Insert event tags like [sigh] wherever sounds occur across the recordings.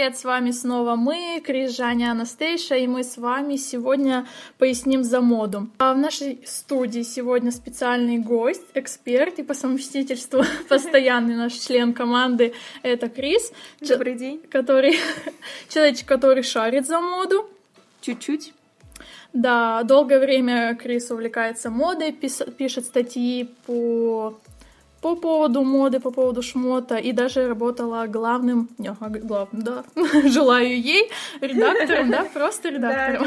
привет! С вами снова мы, Крис, Жаня, Анастейша, и мы с вами сегодня поясним за моду. А в нашей студии сегодня специальный гость, эксперт и по совместительству [laughs] постоянный наш член команды — это Крис. Добрый день. Который, [laughs] человечек, который шарит за моду. Чуть-чуть. Да, долгое время Крис увлекается модой, пишет статьи по по поводу моды, по поводу шмота, и даже работала главным, не, главным, да, [laughs] желаю ей, редактором, да, [laughs] просто редактором.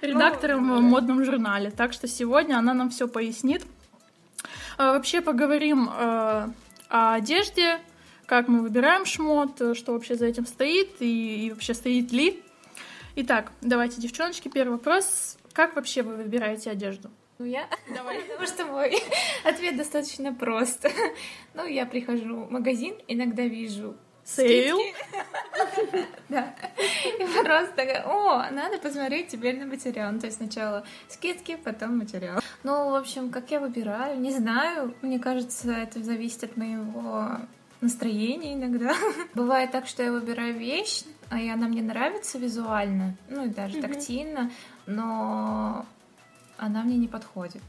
Редактором [laughs] в модном журнале. Так что сегодня она нам все пояснит. А, вообще поговорим э, о одежде, как мы выбираем шмот, что вообще за этим стоит и, и вообще стоит ли. Итак, давайте, девчоночки, первый вопрос. Как вообще вы выбираете одежду? Ну, я... Давай. [laughs] Потому что мой [laughs] ответ достаточно прост. [laughs] Ну, я прихожу в магазин, иногда вижу Сейл? Да. И просто о, надо посмотреть теперь на материал. Ну, то есть сначала скидки, потом материал. Ну, в общем, как я выбираю, не знаю. Мне кажется, это зависит от моего настроения иногда. Бывает так, что я выбираю вещь, а и она мне нравится визуально, ну и даже тактильно, но она мне не подходит.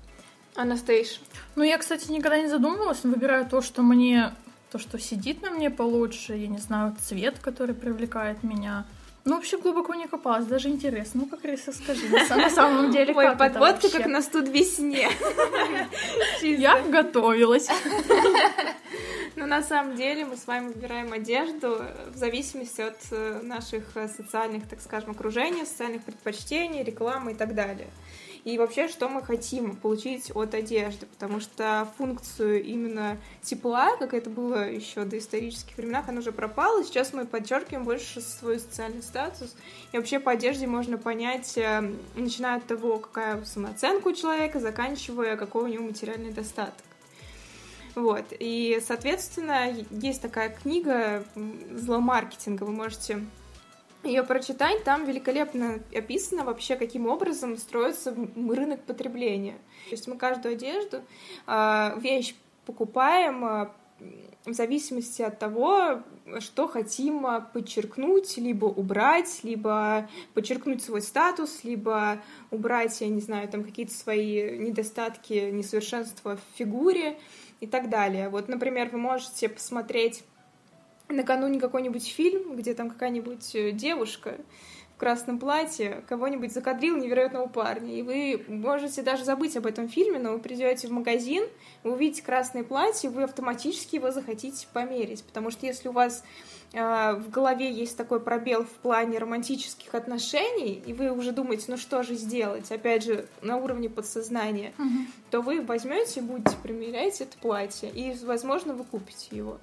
Анастейш. Ну, я, кстати, никогда не задумывалась, но выбираю то, что мне, то, что сидит на мне получше, я не знаю, цвет, который привлекает меня. Ну, вообще глубоко не копалась, даже интересно. Ну, как Риса, скажи, на самом деле, Ой, подводка как на студ весне. [laughs] Я готовилась. Но на самом деле мы с вами выбираем одежду в зависимости от э, наших э, социальных, так скажем, окружений, социальных предпочтений, рекламы и так далее и вообще, что мы хотим получить от одежды, потому что функцию именно тепла, как это было еще до исторических временах, она уже пропала, сейчас мы подчеркиваем больше свой социальный статус, и вообще по одежде можно понять, э, начиная от того, какая самооценка у человека, заканчивая, какой у него материальный достаток. Вот. И, соответственно, есть такая книга зломаркетинга, вы можете ее прочитать, там великолепно описано вообще, каким образом строится рынок потребления. То есть мы каждую одежду, а, вещь покупаем а, в зависимости от того, что хотим а, подчеркнуть, либо убрать, либо подчеркнуть свой статус, либо убрать, я не знаю, там какие-то свои недостатки, несовершенства в фигуре и так далее. Вот, например, вы можете посмотреть накануне какой-нибудь фильм, где там какая-нибудь э, девушка в красном платье кого-нибудь закадрил невероятного парня, и вы можете даже забыть об этом фильме, но вы придете в магазин, вы увидите красное платье, вы автоматически его захотите померить, потому что если у вас э, в голове есть такой пробел в плане романтических отношений, и вы уже думаете, ну что же сделать, опять же, на уровне подсознания, угу. то вы возьмете, будете примерять это платье, и, возможно, вы купите его.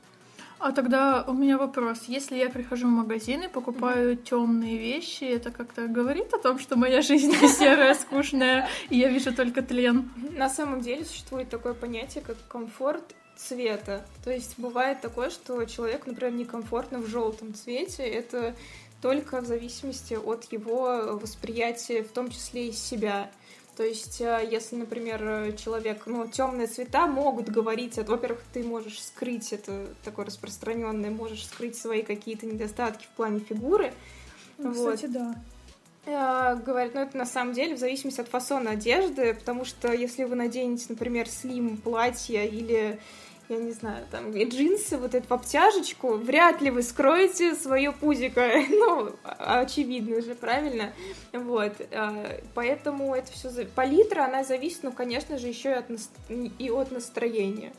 А тогда у меня вопрос. Если я прихожу в магазин и покупаю темные вещи, это как-то говорит о том, что моя жизнь серая, скучная, и я вижу только тлен? На самом деле существует такое понятие, как комфорт цвета. То есть бывает такое, что человек, например, некомфортно в желтом цвете. Это только в зависимости от его восприятия, в том числе и себя. То есть, э, если, например, человек, ну, темные цвета могут говорить, во-первых, ты можешь скрыть это такое распространенное, можешь скрыть свои какие-то недостатки в плане фигуры. Ну, вот. Кстати, да. Э, говорят, ну это на самом деле в зависимости от фасона одежды, потому что если вы наденете, например, слим платье или я не знаю, там, и джинсы, вот эту обтяжечку, вряд ли вы скроете свое пузико. [laughs] Ну, очевидно же, правильно? Вот. А, поэтому это все... Палитра, она зависит, ну, конечно же, еще и от, и от настроения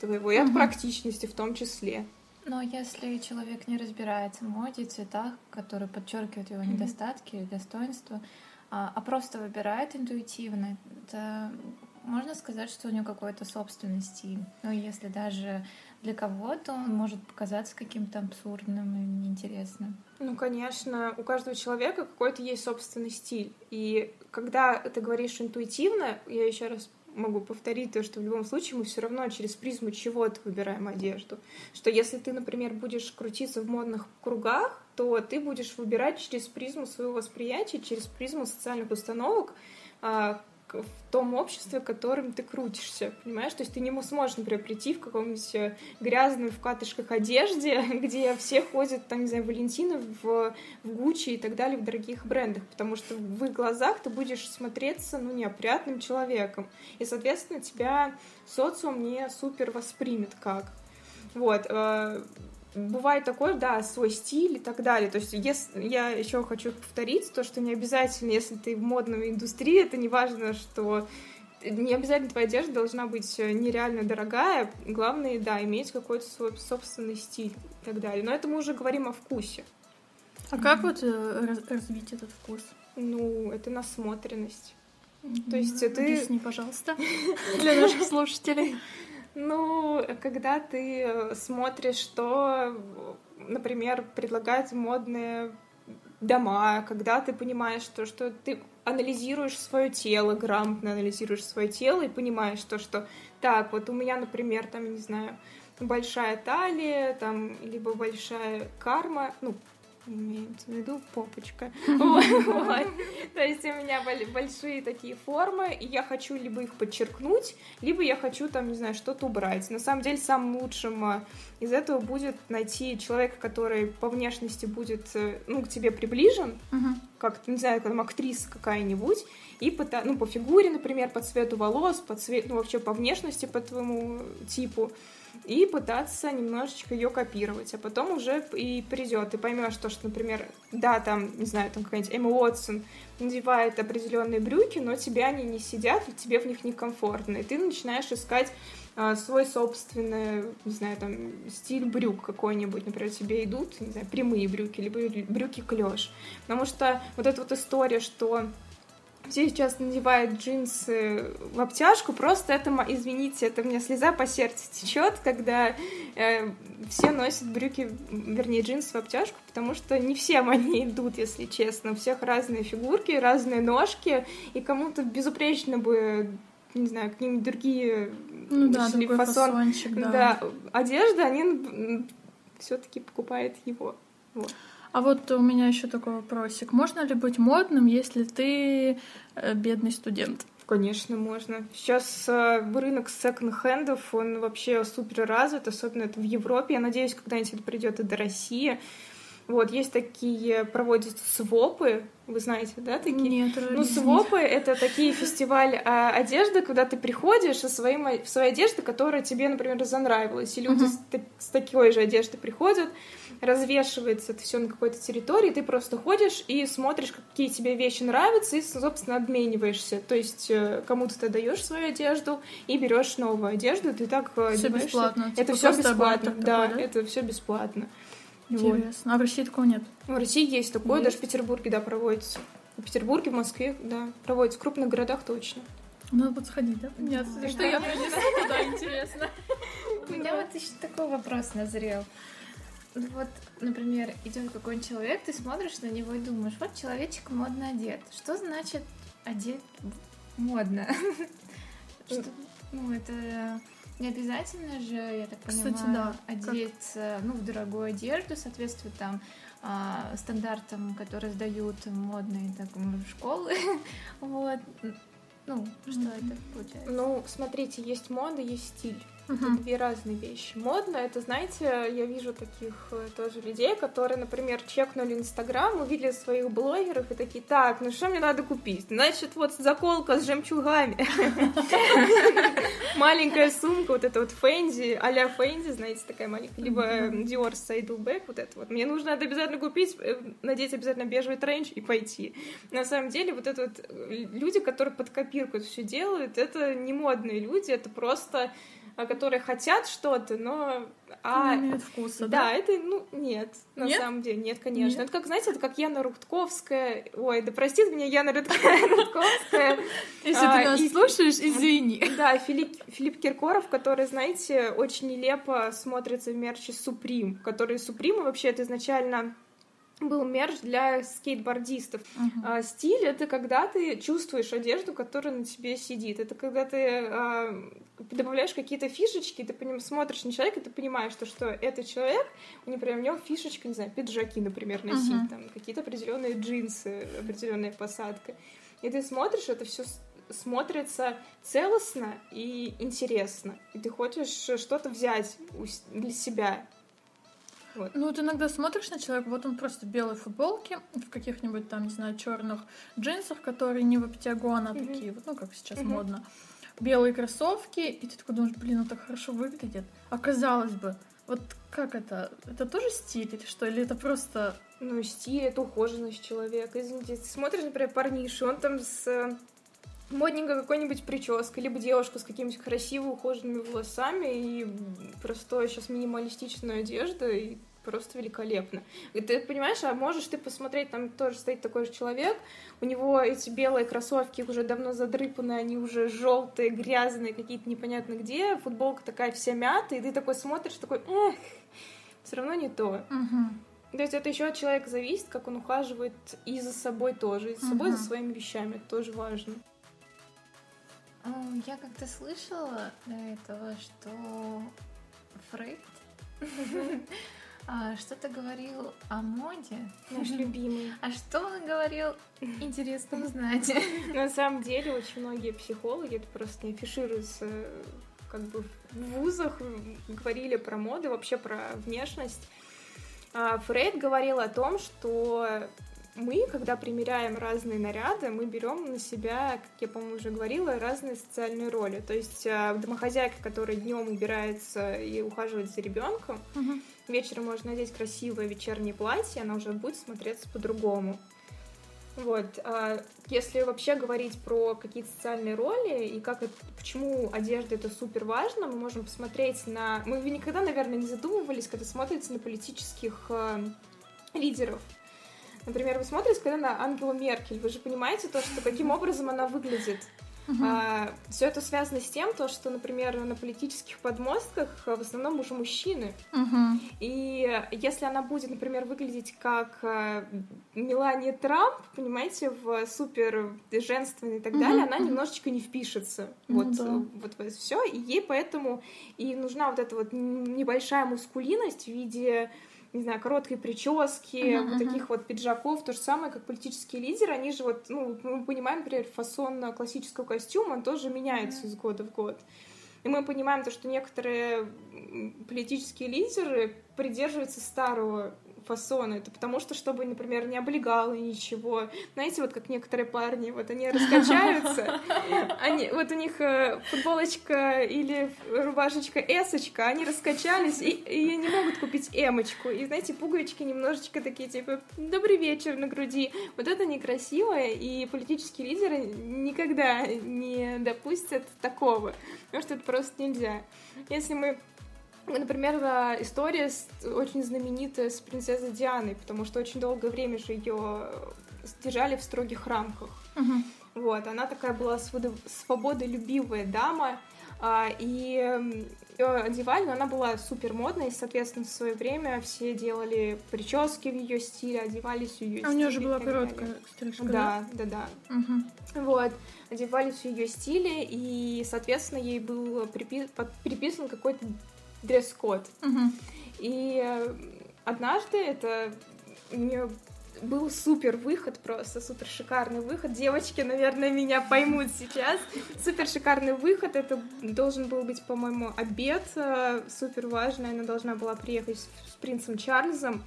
твоего, и от практичности в том числе. Но если человек не разбирается в моде, цветах, которые подчеркивают его недостатки или достоинства, а, а просто выбирает интуитивно, это можно сказать, что у него какой-то собственный стиль. Но если даже для кого-то он может показаться каким-то абсурдным и неинтересным. Ну, конечно, у каждого человека какой-то есть собственный стиль. И когда ты говоришь интуитивно, я еще раз могу повторить то, что в любом случае мы все равно через призму чего-то выбираем одежду. Что если ты, например, будешь крутиться в модных кругах, то ты будешь выбирать через призму своего восприятия, через призму социальных установок, а, в том обществе, в котором ты крутишься, понимаешь? То есть ты не сможешь, например, прийти в каком-нибудь э, грязной в катышках одежде, [laughs] где все ходят, там, не знаю, Валентина в, в Гуччи и так далее, в дорогих брендах, потому что в их глазах ты будешь смотреться, ну, неопрятным человеком. И, соответственно, тебя социум не супер воспримет как. Вот. Э, бывает такое, да, свой стиль и так далее. То есть, если я еще хочу повторить, то, что не обязательно, если ты в модной индустрии, это не важно, что не обязательно твоя одежда должна быть нереально дорогая. Главное, да, иметь какой-то свой собственный стиль и так далее. Но это мы уже говорим о вкусе. А как вот э, развить этот вкус? Ну, это насмотренность. Mm-hmm. То есть ты... Объясни, пожалуйста, для наших слушателей. [laughs] Ну, когда ты э, смотришь, что, например, предлагают модные дома, когда ты понимаешь то, что ты анализируешь свое тело, грамотно анализируешь свое тело и понимаешь то, что так, вот у меня, например, там, не знаю, большая талия, там, либо большая карма, ну, имеется в виду попочка. [laughs] [laughs] То есть у меня большие такие формы, и я хочу либо их подчеркнуть, либо я хочу там, не знаю, что-то убрать. На самом деле, самым лучшим а, из этого будет найти человека, который по внешности будет, э, ну, к тебе приближен, как, не знаю, там актриса какая-нибудь, и по, ну, по фигуре, например, по цвету волос, по цвету, ну, вообще по внешности, по твоему типу, и пытаться немножечко ее копировать, а потом уже и придет, ты поймешь то, что, например, да, там, не знаю, там какая-нибудь Эмма Уотсон надевает определенные брюки, но тебе они не сидят, и тебе в них некомфортно, и ты начинаешь искать а, свой собственный, не знаю, там, стиль брюк какой-нибудь, например, тебе идут, не знаю, прямые брюки, либо брюки клеш, потому что вот эта вот история, что все сейчас надевают джинсы в обтяжку, просто это, извините, это у меня слеза по сердцу течет, когда э, все носят брюки, вернее, джинсы в обтяжку, потому что не всем они [laughs] идут, если честно. У всех разные фигурки, разные ножки, и кому-то безупречно бы не знаю, какие-нибудь другие ну, да, фасон, фасончик, да. да, одежда, они все-таки покупают его. Вот. А вот у меня еще такой вопросик. Можно ли быть модным, если ты э, бедный студент? Конечно, можно. Сейчас э, рынок секонд-хендов, он вообще супер развит, особенно это в Европе. Я надеюсь, когда-нибудь это придет и до России. Вот, есть такие, проводятся свопы, вы знаете, да, такие? Нет, Ну, свопы — это такие фестивали а, одежды, когда ты приходишь со своим, в своей одежды, которая тебе, например, занравилась, и люди uh-huh. с, с такой же одеждой приходят, развешивается это все на какой-то территории, ты просто ходишь и смотришь, какие тебе вещи нравятся, и, собственно, обмениваешься. То есть э, кому-то ты даешь свою одежду и берешь новую одежду, ты так э, все бесплатно. Это типа все бесплатно, да, такой, да, это все бесплатно. Интересно. Вот. А в России такого нет? В России есть такое, есть. даже в Петербурге, да, проводится. В Петербурге, в Москве, да, проводится. В крупных городах точно. Надо будет сходить, да? Нет, что я принесу туда, интересно. У меня вот еще такой вопрос назрел. Вот, например, идет какой-нибудь человек, ты смотришь на него и думаешь, вот человечек модно одет. Что значит одет модно? [laughs] Что, ну, это не обязательно же, я так понимаю, Кстати, да. одеться ну, в дорогую одежду, соответствует там а, стандартам, которые сдают модные так, школы. [laughs] вот. Ну, что mm-hmm. это получается? Ну, смотрите, есть мода, есть стиль. Это две разные вещи. Модно, это, знаете, я вижу таких э, тоже людей, которые, например, чекнули Инстаграм, увидели своих блогеров и такие, так, ну что мне надо купить? Значит, вот заколка с жемчугами. Маленькая сумка, вот это вот Фэнди, а-ля Фэнди, знаете, такая маленькая, либо Dior Saddleback, вот это вот. Мне нужно это обязательно купить, э, надеть обязательно бежевый тренч и пойти. На самом деле, вот это вот э, люди, которые под копирку это все делают, это не модные люди, это просто которые хотят что-то, но... А, не имеют вкуса, да? Да, это, ну, нет, на нет? самом деле, нет, конечно. Нет? Это как, знаете, это как Яна Рудковская, ой, да простит меня Яна Рудковская. [laughs] Если ты а, нас слушаешь, извини. [laughs] Да, Филипп Киркоров, который, знаете, очень нелепо смотрится в мерче Суприм, который Суприм вообще это изначально был мерч для скейтбордистов. Uh-huh. А, стиль это когда ты чувствуешь одежду, которая на тебе сидит. Это когда ты а, добавляешь какие-то фишечки, ты поним, смотришь на человека, и ты понимаешь, что, что этот человек, у него, например, у него фишечка, не знаю, пиджаки, например, носить, uh-huh. там какие-то определенные джинсы, определенная посадка. И ты смотришь, это все смотрится целостно и интересно. И ты хочешь что-то взять для себя. Вот. Ну, вот иногда смотришь на человека, вот он просто в белой футболке, в каких-нибудь там, не знаю, черных джинсах, которые не в оптиагон, а mm-hmm. такие вот, ну, как сейчас mm-hmm. модно. Белые кроссовки, и ты такой думаешь, блин, он так хорошо выглядит. А казалось бы, вот как это? Это тоже стиль или что? Или это просто... Ну, стиль — это ухоженность человека. Извините, ты смотришь, например, парнишу, он там с модненькой какой-нибудь прической, либо девушку с какими-нибудь красивыми ухоженными волосами и просто сейчас минималистичная одежда, и просто великолепно. И ты понимаешь, а можешь ты посмотреть, там тоже стоит такой же человек, у него эти белые кроссовки уже давно задрыпаны, они уже желтые, грязные, какие-то непонятно где, футболка такая вся мятая, и ты такой смотришь, такой, эх, все равно не то. Угу. То есть это еще от человека зависит, как он ухаживает и за собой тоже, и за собой, угу. за своими вещами, это тоже важно. Я как-то слышала до этого, что Фрейд [laughs] А, что-то говорил о моде. Наш любимый. [laughs] А что он говорил? Интересно узнать. [laughs] На самом деле, очень многие психологи, это просто не афишируется как бы в вузах, говорили про моду, вообще про внешность. А, Фрейд говорил о том, что мы, когда примеряем разные наряды, мы берем на себя, как я, по-моему, уже говорила, разные социальные роли. То есть а, домохозяйка, которая днем убирается и ухаживает за ребенком, uh-huh. вечером может надеть красивое вечернее платье, она уже будет смотреться по-другому. Вот. А если вообще говорить про какие-то социальные роли и как это, почему одежда это супер важно, мы можем посмотреть на... Мы никогда, наверное, не задумывались, когда смотрится на политических э, лидеров. Например, вы смотрите, когда на Ангелу Меркель, вы же понимаете то, что каким образом она выглядит. Uh-huh. А, все это связано с тем, то, что, например, на политических подмостках в основном уже мужчины. Uh-huh. И если она будет, например, выглядеть как э, Мелания Трамп, понимаете, в супер женственной и так uh-huh. далее, она немножечко не впишется. Uh-huh. Вот, да. вот, вот все. И ей поэтому и нужна вот эта вот небольшая мускулинность в виде не знаю, короткой прически, uh-huh, вот таких вот пиджаков, то же самое, как политические лидеры, они же вот, ну, мы понимаем, например, фасон классического костюма, он тоже меняется uh-huh. из года в год. И мы понимаем то, что некоторые политические лидеры придерживаются старого фасона. Это потому что, чтобы, например, не облегало ничего. Знаете, вот как некоторые парни, вот они раскачаются, [laughs] они, вот у них э, футболочка или рубашечка эсочка, они раскачались и, и не могут купить эмочку. И, знаете, пуговички немножечко такие, типа, добрый вечер на груди. Вот это некрасиво, и политические лидеры никогда не допустят такого, потому что это просто нельзя. Если мы Например, история очень знаменитая с принцессой Дианой, потому что очень долгое время же ее держали в строгих рамках. Uh-huh. Вот, она такая была свободолюбивая дама, а, и ее одевали, но она была супер модная, и, соответственно, в свое время все делали прически в ее стиле, одевались в ее стиле. А у нее же была короткая стрижка, да? Да, да, да. Угу. Вот, одевались в ее стиле, и, соответственно, ей был припи- приписан какой-то дресс-код. Угу. И э, однажды это у нее был супер выход просто, супер шикарный выход. Девочки, наверное, меня поймут сейчас. Супер шикарный выход. Это должен был быть, по-моему, обед э, супер важный. Она должна была приехать с принцем Чарльзом,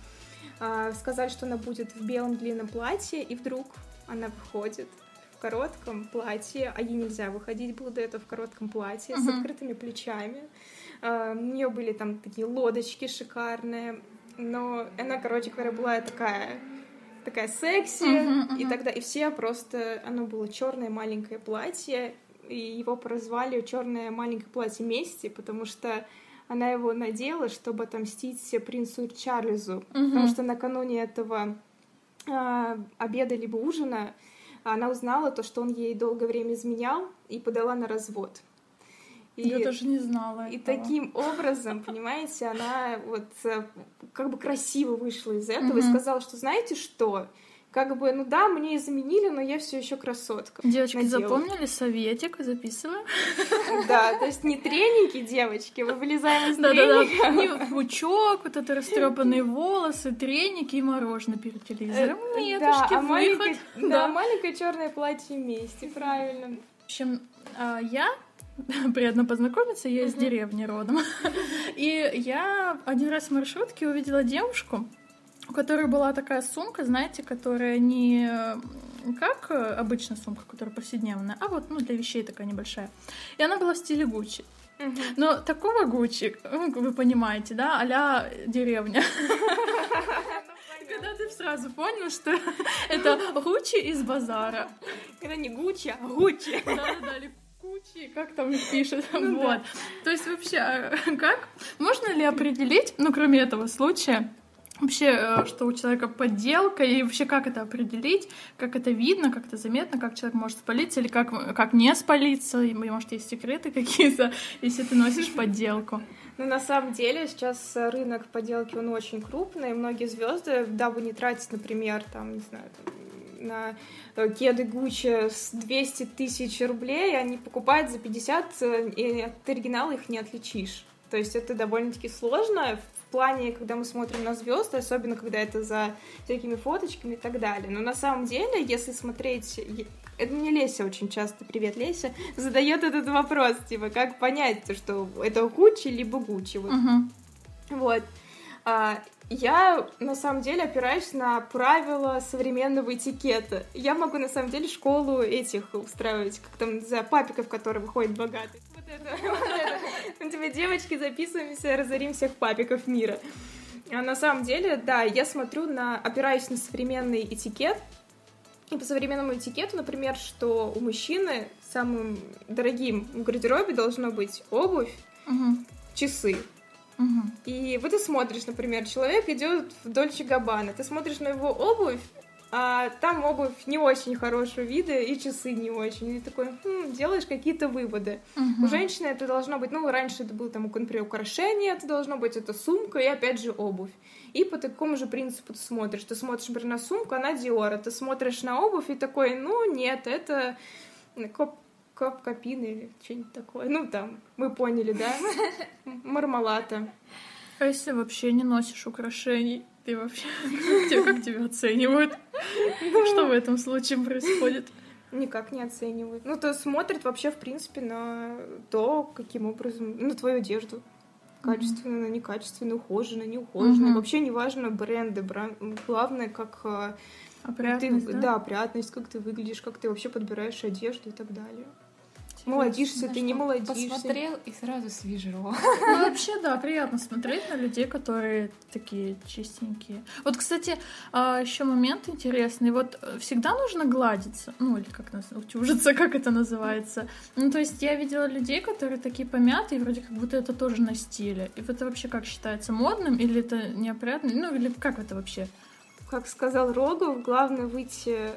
э, сказать, что она будет в белом длинном платье, и вдруг она выходит в коротком платье, а ей нельзя выходить было до этого в коротком платье, uh-huh. с открытыми плечами. А, у нее были там такие лодочки шикарные, но она, короче говоря, была такая такая секси, uh-huh, uh-huh. и тогда и все просто, оно было черное маленькое платье, и его прозвали черное маленькое платье мести, потому что она его надела, чтобы отомстить принцу Чарльзу, uh-huh. потому что накануне этого э, обеда либо ужина она узнала то, что он ей долгое время изменял, и подала на развод. И, Я даже не знала. И этого. таким образом, понимаете, она вот э, как бы красиво вышла из этого mm-hmm. и сказала, что знаете что? Как бы, ну да, мне изменили, но я все еще красотка. Девочки, надела. запомнили советик, записываем. Да, то есть не треники, девочки, мы вылезаем из треника. Не пучок, вот это растрепанные волосы, треники и мороженое перед телевизором. Э, да, а маленькое, да, маленькое черное платье вместе, правильно. В общем, а, я [laughs] приятно познакомиться, я из деревни родом. [laughs] И я один раз в маршрутке увидела девушку, у которой была такая сумка, знаете, которая не как обычная сумка, которая повседневная, а вот ну, для вещей такая небольшая. И она была в стиле Гуччи. Но такого Гуччи, ну, вы понимаете, да, а деревня. [laughs] Когда ты сразу понял, что это Гуччи из базара. Когда не Гуччи, а Гуччи. Да-да-да, Гуччи, как там пишет. [laughs] Ну, вот. Да. То есть вообще, а, [laughs] как? Можно ли определить, ну, кроме этого случая, вообще, э, что у человека подделка, и вообще как это определить, как это видно, как это заметно, как человек может спалиться, или как, как не спалиться, и, может, есть секреты [laughs] какие-то, если ты носишь подделку. Ну, на самом деле, сейчас рынок подделки, он очень крупный, многие звезды, дабы не тратить, например, там, не знаю, на э, кеды Гуччи с 200 тысяч рублей, они покупают за 50, э, и от оригинала их не отличишь. То есть это довольно-таки сложно в плане, когда мы смотрим на звезды, особенно когда это за всякими фоточками и так далее. Но на самом деле, если смотреть это мне Леся очень часто, привет, Леся, [laughs] задает этот вопрос, типа, как понять, что это Гуччи либо Гуччи, вот. Uh-huh. Вот. А, я, на самом деле, опираюсь на правила современного этикета. Я могу, на самом деле, школу этих устраивать, как там, за папиков, которые выходят богатых. Вот это, [laughs] вот это. Ну, типа, девочки, записываемся, разорим всех папиков мира. А на самом деле, да, я смотрю на, опираюсь на современный этикет, и по современному этикету, например, что у мужчины самым дорогим в гардеробе должно быть обувь, угу. часы. Угу. И вот ты смотришь, например, человек идет в Дольче Габбана, ты смотришь на его обувь, а там обувь не очень хорошего вида и часы не очень. И такой, хм, делаешь какие-то выводы. Угу. У женщины это должно быть, ну, раньше это было там, например, украшение, это должно быть это сумка и опять же обувь. И по такому же принципу ты смотришь. Ты смотришь, например, на сумку, она Диора. Ты смотришь на обувь и такой, ну, нет, это коп копин или что-нибудь такое. Ну, там, мы поняли, да? [laughs] Мармалата. А если вообще не носишь украшений? Ты вообще... Как тебя оценивают? Что в этом случае происходит? Никак не оценивают. Ну, то смотрят вообще, в принципе, на то, каким образом... На твою одежду качественно, некачественно, ухоженно, неухоженно. Вообще неважно бренды, бренд... главное, как э, опрятность, ты, да? да, опрятность, как ты выглядишь, как ты вообще подбираешь одежду и так далее. Молодишься, ты не молодишься. Посмотрел и сразу свежо. Ну, вообще, да, приятно смотреть на людей, которые такие чистенькие. Вот, кстати, а, еще момент интересный. Вот э, всегда нужно гладиться, ну, или как нас утюжиться, [laughs] как это называется. Ну, то есть я видела людей, которые такие помятые, вроде как будто это тоже на стиле. И это вообще как считается, модным или это неопрятно? Ну, или как это вообще? Как сказал Рогов, главное выйти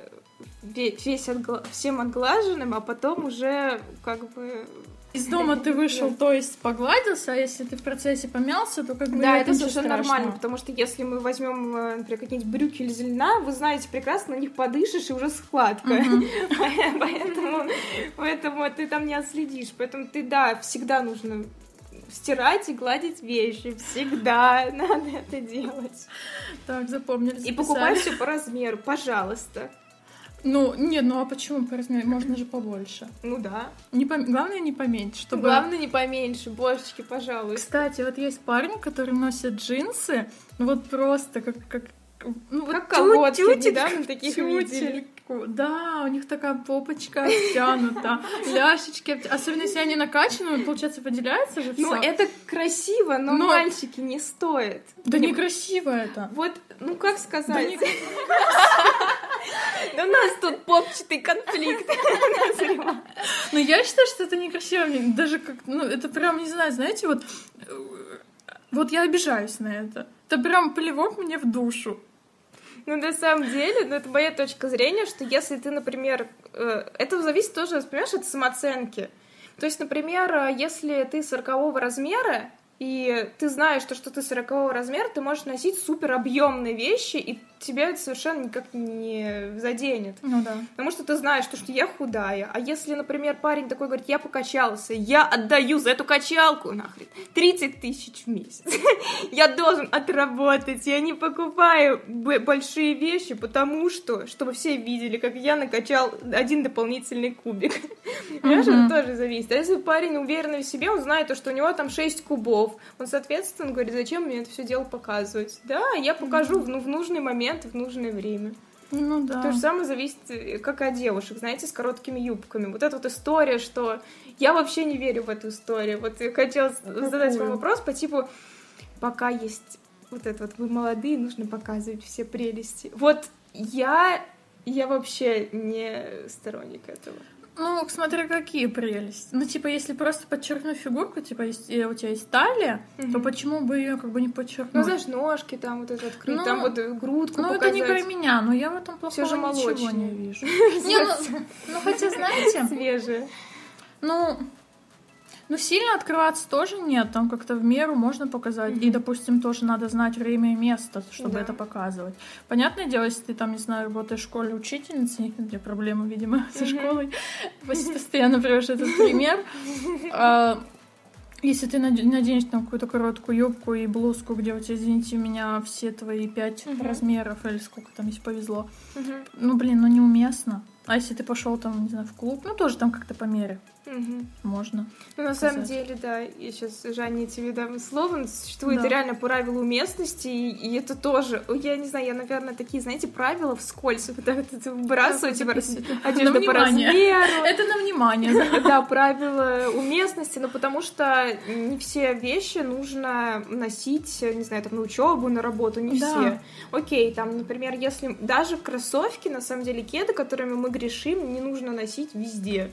весь отгла... всем отглаженным, а потом уже как бы из дома ты вышел, то есть погладился, а если ты в процессе помялся, то как бы Да, это совершенно нормально, потому что если мы возьмем, э, например, какие-нибудь брюки или зелена, вы знаете прекрасно, на них подышишь и уже складка. [laughs] Поэтому, поэтому ты там не отследишь. Поэтому ты, да, всегда нужно стирать и гладить вещи. Всегда [laughs] надо это делать. Так, запомнили. И покупать все по размеру, пожалуйста. Ну, нет, ну а почему по размеру? Можно же побольше. Ну да. Не пом... Главное не поменьше, чтобы... Главное не поменьше, божечки, пожалуй. Кстати, вот есть парни, которые носят джинсы, ну вот просто как... как ну, как вот колодки, недавно таких видели. Да, у них такая попочка обтянута, [laughs] ляшечки, особенно если они накачаны, получается, выделяется же Ну, это красиво, но, но... мальчики не стоит. Да не... некрасиво это. Вот, ну как сказать? Да [laughs] у нас тут попчатый конфликт. Ну, я считаю, что это некрасиво. Даже как, ну, это прям, не знаю, знаете, вот... Вот я обижаюсь на это. Это прям плевок мне в душу. Ну, на самом деле, ну, это моя точка зрения, что если ты, например, э, это зависит тоже, понимаешь, от самооценки. То есть, например, э, если ты сорокового размера, и ты знаешь, что, что ты сорокового размера, ты можешь носить супер объемные вещи, и тебя это совершенно никак не заденет. Ну да. Потому что ты знаешь, что, что я худая. А если, например, парень такой говорит, я покачался, я отдаю за эту качалку, нахрен, 30 тысяч в месяц. [laughs] я должен отработать, я не покупаю большие вещи, потому что, чтобы все видели, как я накачал один дополнительный кубик. [laughs] Понимаешь, это тоже зависит. А если парень уверенный в себе, он знает, что у него там 6 кубов, он, соответственно, говорит, зачем мне это все дело показывать? Да, я покажу ну, в нужный момент, в нужное время. Ну да. То же самое зависит, э, как от девушек, знаете, с короткими юбками. Вот эта вот история, что я вообще не верю в эту историю. Вот я хотела задать вам вопрос по типу, пока есть вот это вот, вы молодые, нужно показывать все прелести. Вот я, я вообще не сторонник этого. Ну, смотря какие прелести. Ну, типа, если просто подчеркнуть фигурку, типа, если у тебя есть талия, mm-hmm. то почему бы ее как бы не подчеркнуть? Ну, знаешь, ножки там вот это открыть, ну, там вот грудку Ну, показать. это не про меня, но я в этом плохого же ничего не вижу. [laughs] Не, ну, ну, хотя, знаете... Свежие. Ну, ну, сильно открываться тоже нет, там как-то в меру можно показать. Mm-hmm. И, допустим, тоже надо знать время и место, чтобы да. это показывать. Понятное дело, если ты там, не знаю, работаешь в школе учительницей, где проблемы, видимо, [laughs] со школой, постоянно приводишь этот пример. [laughs] А, если ты наденешь там какую-то короткую юбку и блузку, где у тебя, извините меня, все твои пять размеров, или сколько там, если повезло, ну, блин, ну неуместно. А если ты пошел там, не знаю, в клуб, ну тоже там как-то по мере. Угу. Можно. Ну, на самом деле, да, я сейчас, Жанне, тебе дам слово, существует да. реально правила уместности, и, и это тоже, я не знаю, я, наверное, такие, знаете, правила вскользь, вот так вот выбрасываю, типа, одежда по размеру. Это на внимание. Да, правила уместности, но потому что не все вещи нужно носить, не знаю, там, на учебу, на работу, не все. Окей, там, например, если даже кроссовки, на самом деле, кеды, которыми мы грешим, не нужно носить везде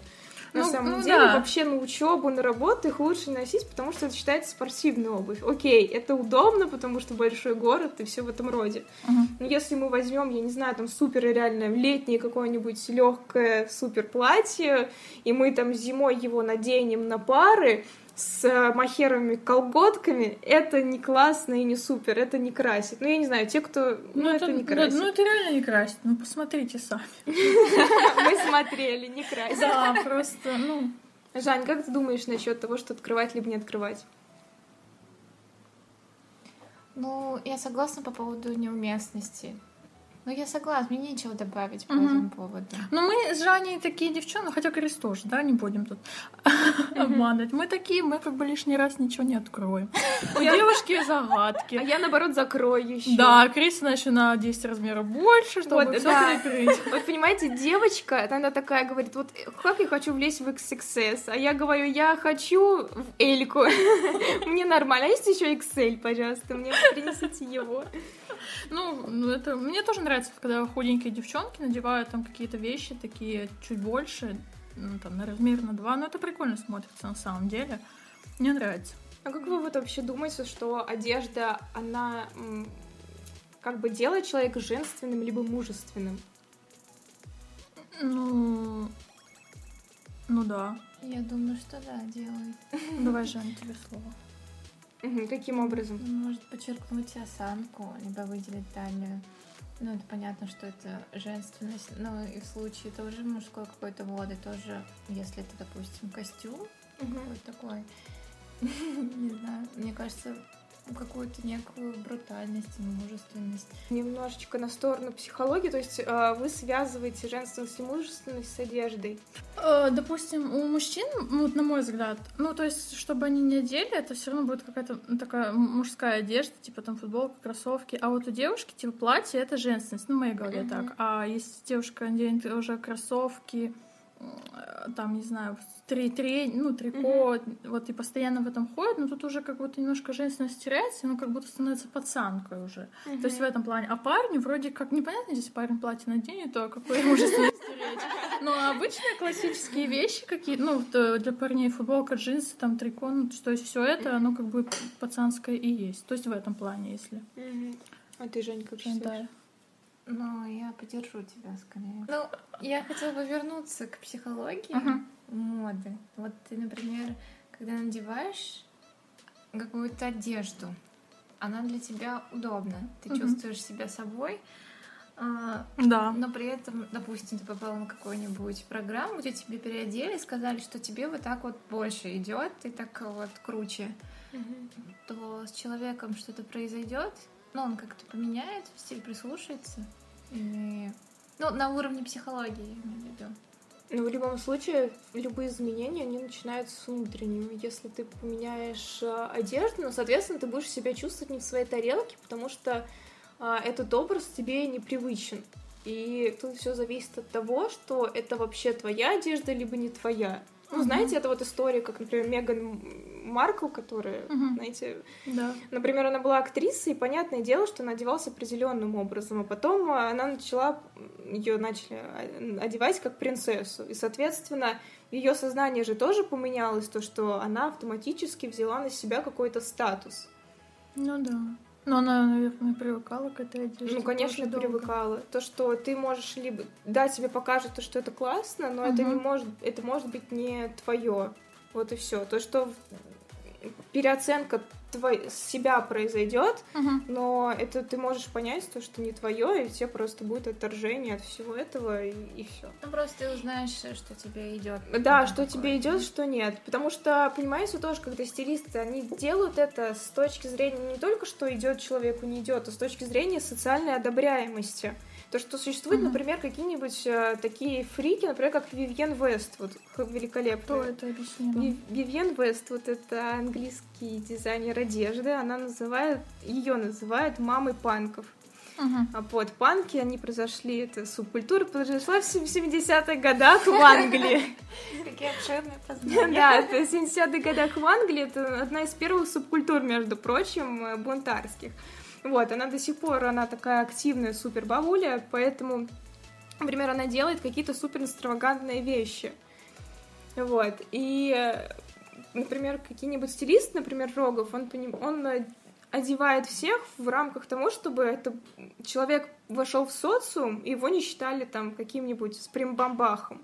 на ну, самом ну, деле. Да. Вообще на учебу, на работу их лучше носить, потому что это считается спортивной обувь. Окей, это удобно, потому что большой город и все в этом роде. Uh-huh. Но если мы возьмем, я не знаю, там супер реально летнее какое-нибудь легкое супер платье, и мы там зимой его наденем на пары, с э, махеровыми колготками, это не классно и не супер, это не красит. Ну, я не знаю, те, кто... Ну, ну это, это не красит. Ну, это реально не красит. Ну, посмотрите сами. [laughs] Мы смотрели, не красит. Да, просто, ну... Жань, как ты думаешь насчет того, что открывать либо не открывать? Ну, я согласна по поводу неуместности. Ну, я согласна, мне нечего добавить по угу. этому поводу. Ну, мы с Жаней такие девчонки, хотя Крис тоже, да, не будем тут обманывать. Мы такие, мы как бы лишний раз ничего не откроем. У девушки загадки. А я, наоборот, закрою еще. Да, Крис, значит, на 10 размеров больше, чтобы все да. прикрыть. Вот, понимаете, девочка, она такая говорит, вот как я хочу влезть в XXS, а я говорю, я хочу в Эльку. [laughs] Мне нормально. А есть еще XL, пожалуйста, мне принесите его. Ну, ну, это мне тоже нравится, когда худенькие девчонки надевают там какие-то вещи такие чуть больше, ну, там, на размер на два. Ну, это прикольно смотрится на самом деле. Мне нравится. А как вы вот вообще думаете, что одежда, она как бы делает человека женственным либо мужественным? Ну, ну да. Я думаю, что да, делает. Давай, Жан, тебе слово. Угу, каким образом? Может подчеркнуть осанку, либо выделить талию. Ну, это понятно, что это женственность. Но и в случае тоже мужской какой-то воды, тоже, если это, допустим, костюм угу. такой, [laughs] не знаю, мне кажется, какую-то некую брутальность и мужественность. Немножечко на сторону психологии, то есть э, вы связываете женственность и мужественность с одеждой? Э, допустим, у мужчин, ну, вот на мой взгляд, ну, то есть, чтобы они не одели, это все равно будет какая-то такая мужская одежда, типа там футболка, кроссовки, а вот у девушки, типа, платье — это женственность, ну, в моей голове mm-hmm. так. А если девушка наденет уже кроссовки, там, не знаю, три, три, ну, трико, mm-hmm. вот и постоянно в этом ходит, но тут уже как будто немножко женственность теряется, ну, как будто становится пацанкой уже. Mm-hmm. То есть в этом плане. А парни вроде как непонятно, здесь парень платье наденет, то какой мужественность терять. Но обычные классические вещи какие, ну, для парней футболка, джинсы, там, трико, ну, то есть все это, оно как бы пацанское и есть. То есть в этом плане, если. Mm-hmm. А ты, Жень, как считаешь? Ну, я поддержу тебя скорее. Ну, я хотела бы вернуться к психологии uh-huh. моды. Вот ты, например, когда надеваешь какую-то одежду, она для тебя удобна, ты uh-huh. чувствуешь себя собой, А, Да. Но при этом, допустим, ты попала на какую-нибудь программу, где тебе переодели, сказали, что тебе вот так вот больше идет, и так вот круче, то с человеком что-то произойдет, ну, он как-то поменяет стиль, прислушается. И... Ну, на уровне психологии, имею в виду. Ну, в любом случае, любые изменения, они начинаются с внутреннего. Если ты поменяешь э, одежду, ну, соответственно, ты будешь себя чувствовать не в своей тарелке, потому что э, этот образ тебе непривычен. И тут все зависит от того, что это вообще твоя одежда, либо не твоя. Ну, знаете, это вот история, как, например, Меган Маркл, которая, Мгм. знаете, Да. Например, она была актрисой, и понятное дело, что она одевалась определенным образом, а потом а, она начала, ее начали одевать как принцессу, и, соответственно, ее сознание же тоже поменялось, то, что она автоматически взяла на себя какой-то статус. Ну да. Но она, наверное, привыкала к этой одежде. Ну, конечно, привыкала. То, что ты можешь либо... Да, тебе покажут то, что это классно, но это не может... Это может быть не твое. Вот и все. То, что переоценка твой... себя произойдет, Мгм. но это ты можешь понять то, что не твое, и тебе просто будет отторжение от всего этого, и, все. Ну, просто ты узнаешь, что тебе идет. Да, что тебе идет, что нет. Потому что, понимаете, тоже, когда стилисты, они делают это с точки зрения не только, что идет человеку, не идет, а с точки зрения социальной одобряемости. То, что существует, Мгм. например, какие-нибудь э, такие фрики, например, как Вивьен Вест, вот х- Кто это объясни нам. Ви- Вивьен Вест, вот это английский дизайнер одежды, она называет, ее называют мамой панков. А вот панки, они произошли, это субкультура произошла в сем- 70-х годах в Англии. [laughs] Какие обширные познания. Да, в 70-х годах в Англии, это одна из первых субкультур, между прочим, э, бунтарских. Вот, она до сих пор, она такая активная супер бабуля, поэтому, например, она делает какие-то супер экстравагантные вещи. Вот, и, например, какие-нибудь стилист, например, Рогов, он, поним- он одевает всех в рамках того, чтобы это человек вошел в социум, и его не считали там каким-нибудь спримбамбахом.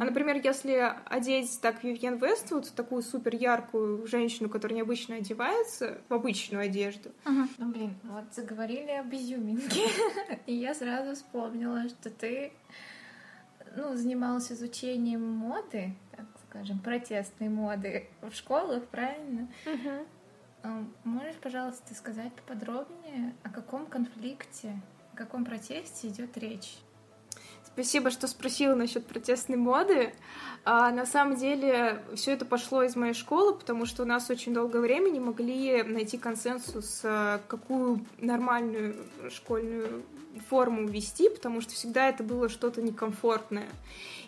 А, например, если одеть так Вивьен Вествуд, такую супер яркую женщину, которая необычно одевается, в обычную одежду, Мгм. Ну, блин, вот заговорили об изюминке, [laughs] и я сразу вспомнила, что ты, ну, занималась изучением моды, так скажем, протестной моды в школах, правильно? А, Можешь, пожалуйста, сказать поподробнее, о каком конфликте, о каком протесте идет речь? Спасибо, что спросила насчет протестной моды. А, на самом деле все это пошло из моей школы, потому что у нас очень долгое время не могли найти консенсус, а, какую нормальную школьную форму ввести, потому что всегда это было что-то некомфортное.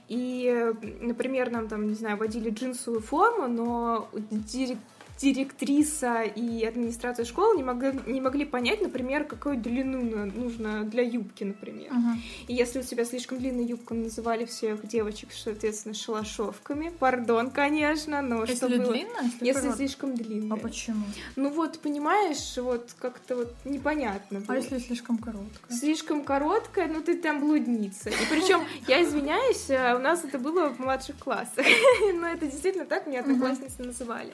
И, э, например, нам там, не знаю, вводили джинсовую форму, но дирек- директриса и администрация школы не могли, не могли понять, например, какую длину нужно для юбки, например. Мгм. И если у тебя слишком длинная юбка, называли всех девочек, соответственно, шалашовками. Пардон, конечно, но что Если было? длинная, если Если слишком длинная. А почему? Ну вот, понимаешь, вот как-то вот непонятно. А было. если слишком короткая? Слишком короткая, ну ты там блудница. И причем, я извиняюсь, а, у нас это было в младших классах. [laughs] Но это действительно так меня одноклассницы называли.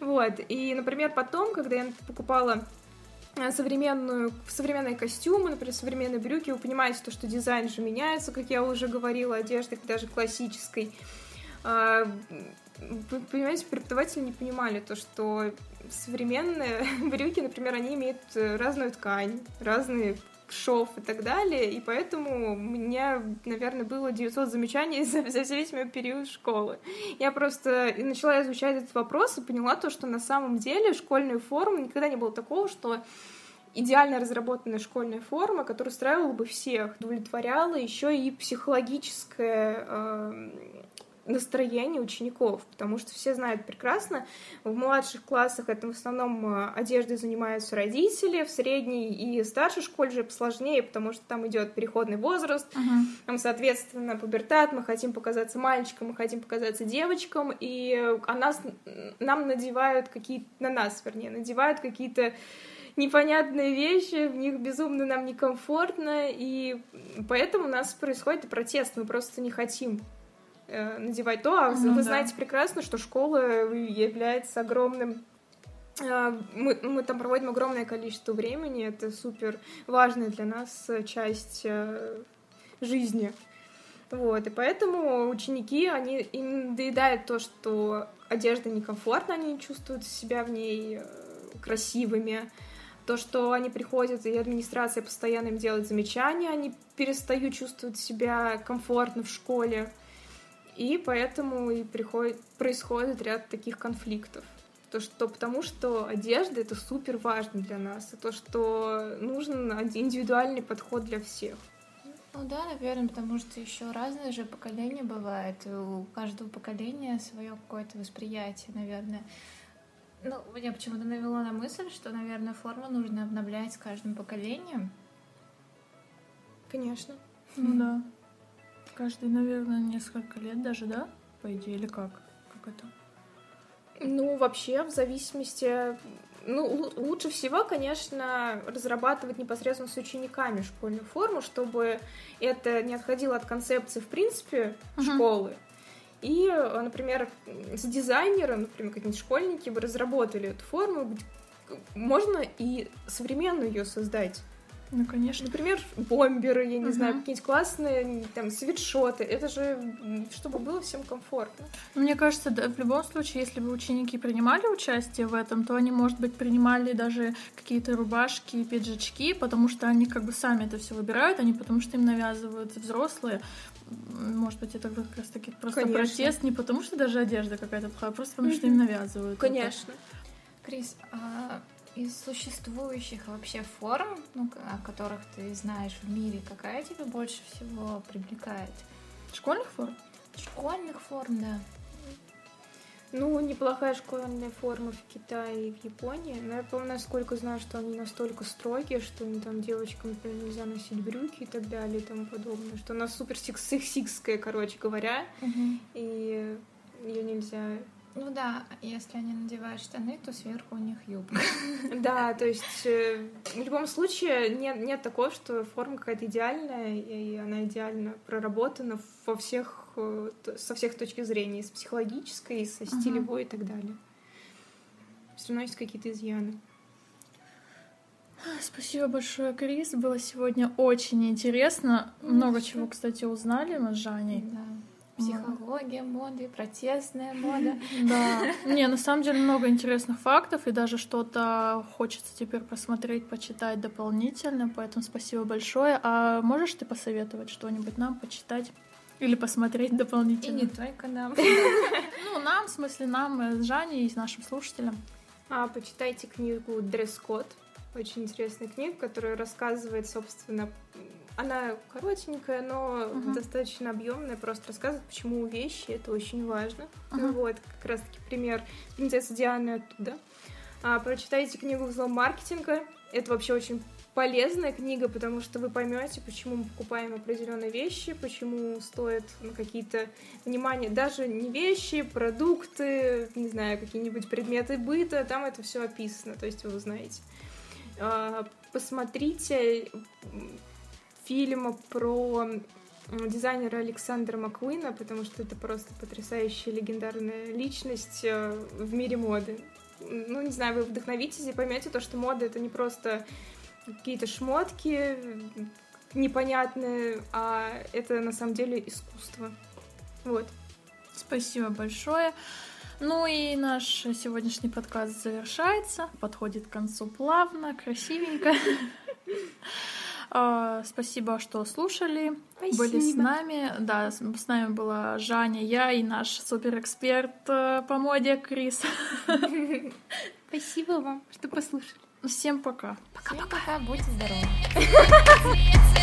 Вот. И, например, потом, когда я покупала э, современную, современные костюмы, например, современные брюки, вы понимаете, то, что дизайн же меняется, как я уже говорила, одежды даже классической. А, Вы понимаете, преподаватели не понимали то, что современные [laughs] брюки, например, они имеют э, разную ткань, разный шов и так далее, и поэтому у меня, наверное, было 900 замечаний [laughs] за, за весь мой период школы. Я просто начала изучать этот вопрос и поняла то, что на самом деле школьную форму никогда не было такого, что идеально разработанная школьная форма, которая устраивала бы всех, удовлетворяла еще и психологическое э, настроение учеников, потому что все знают прекрасно, в младших классах это в основном э, одеждой занимаются родители, в средней и старшей школе же посложнее, потому что там идет переходный возраст, Мгм. там, соответственно, пубертат, мы хотим показаться мальчиком, мы хотим показаться девочком, и о нас, нам надевают какие-то, на нас, вернее, надевают какие-то непонятные вещи, в них безумно нам некомфортно, и поэтому у нас происходит протест, мы просто не хотим надевать то, а Ну вы да. знаете прекрасно, что школа является огромным а, мы, мы там проводим огромное количество времени, это супер важная для нас часть э, жизни. Вот, и поэтому ученики, они им доедают то, что одежда некомфортна, они чувствуют себя в ней э, красивыми, то, что они приходят, и администрация постоянно им делает замечания, они перестают чувствовать себя комфортно в школе, и поэтому и приходит, происходит ряд таких конфликтов. То, что, потому что одежда — это супер важно для нас, и то, что нужен индивидуальный подход для всех. Ну да, наверное, потому что еще разные же поколения бывают. У каждого поколения свое какое-то восприятие, наверное. Ну, меня почему-то навело на мысль, что, наверное, форму нужно обновлять с каждым поколением. Конечно. Ну да. Каждый, наверное, несколько лет даже, да? По идее, или как? Как это? Ну, вообще, в зависимости ну, лучше всего, конечно, разрабатывать непосредственно с учениками школьную форму, чтобы это не отходило от концепции, в принципе, uh-huh. школы. И, например, с дизайнером, например, какие-нибудь школьники бы разработали эту форму, можно и современную ее создать. Ну, конечно. Например, бомберы, я не угу. знаю, какие-нибудь классные там свитшоты. Это же чтобы было всем комфортно. Ну, мне кажется, да, в любом случае, если бы ученики принимали участие в этом, то они, может быть, принимали даже какие-то рубашки и пиджачки, потому что они как бы сами это все выбирают, а не потому что им навязывают взрослые. Может быть, это как раз таки просто Конечно. протест, не потому что даже одежда какая-то плохая, а просто потому что им навязывают. Конечно. Это. Крис, а из существующих вообще форм, ну, о которых ты знаешь в мире, какая тебя больше всего привлекает? Школьных форм? Школьных форм, да. Ну, неплохая школьная форма в Китае и в Японии. Но я помню, насколько знаю, что они настолько строгие, что они там девочкам, например, нельзя носить брюки и так далее и тому подобное. Что она супер сексистская, короче говоря. Угу. И ее нельзя ну да, если они надевают штаны, то сверху у них юбка. [laughs] Да, то есть э, в любом случае нет, нет такого, что форма какая-то идеальная, и она идеально проработана во всех, э, со всех точек зрения, с психологической, и со стилевой и так далее. Все равно есть какие-то изъяны. Спасибо большое, Крис. Было сегодня очень интересно. Много чего, кстати, узнали мы с Жаней. Да. Психология моды, протестная мода. [laughs] Да. Не, на самом деле много интересных фактов, и даже что-то хочется теперь посмотреть, почитать дополнительно, поэтому спасибо большое. А можешь ты посоветовать что-нибудь нам почитать? Или посмотреть дополнительно. И не только нам. [laughs] [laughs] Ну, нам, в смысле, нам с Жаней и с нашим слушателям. А, почитайте книгу «Дресс-код». Очень интересная книга, которая рассказывает, собственно, она коротенькая, но uh-huh. достаточно объемная, просто рассказывает, почему вещи это очень важно. Uh-huh. Вот, как раз-таки пример принцессы Дианы оттуда. А, прочитайте книгу «Взлом маркетинга». Это вообще очень полезная книга, потому что вы поймете, почему мы покупаем определенные вещи, почему стоит на какие-то внимание, даже не вещи, продукты, не знаю, какие-нибудь предметы быта, там это все описано, то есть вы узнаете. А, посмотрите фильм про дизайнера Александра Маккуина, потому что это просто потрясающая легендарная личность э, в мире моды. Ну, не знаю, вы вдохновитесь и поймете то, что мода это не просто какие-то шмотки непонятные, а это на самом деле искусство. Вот. Спасибо большое. Ну и наш сегодняшний подкаст завершается, подходит к концу плавно, красивенько. [laughs] А, спасибо, что слушали, Спасибо. были с нами. Да, с нами была Жаня, я и наш суперэксперт э, по моде Крис. [laughs] Спасибо вам, что послушали. Всем пока. Пока-пока. Будьте здоровы. [laughs]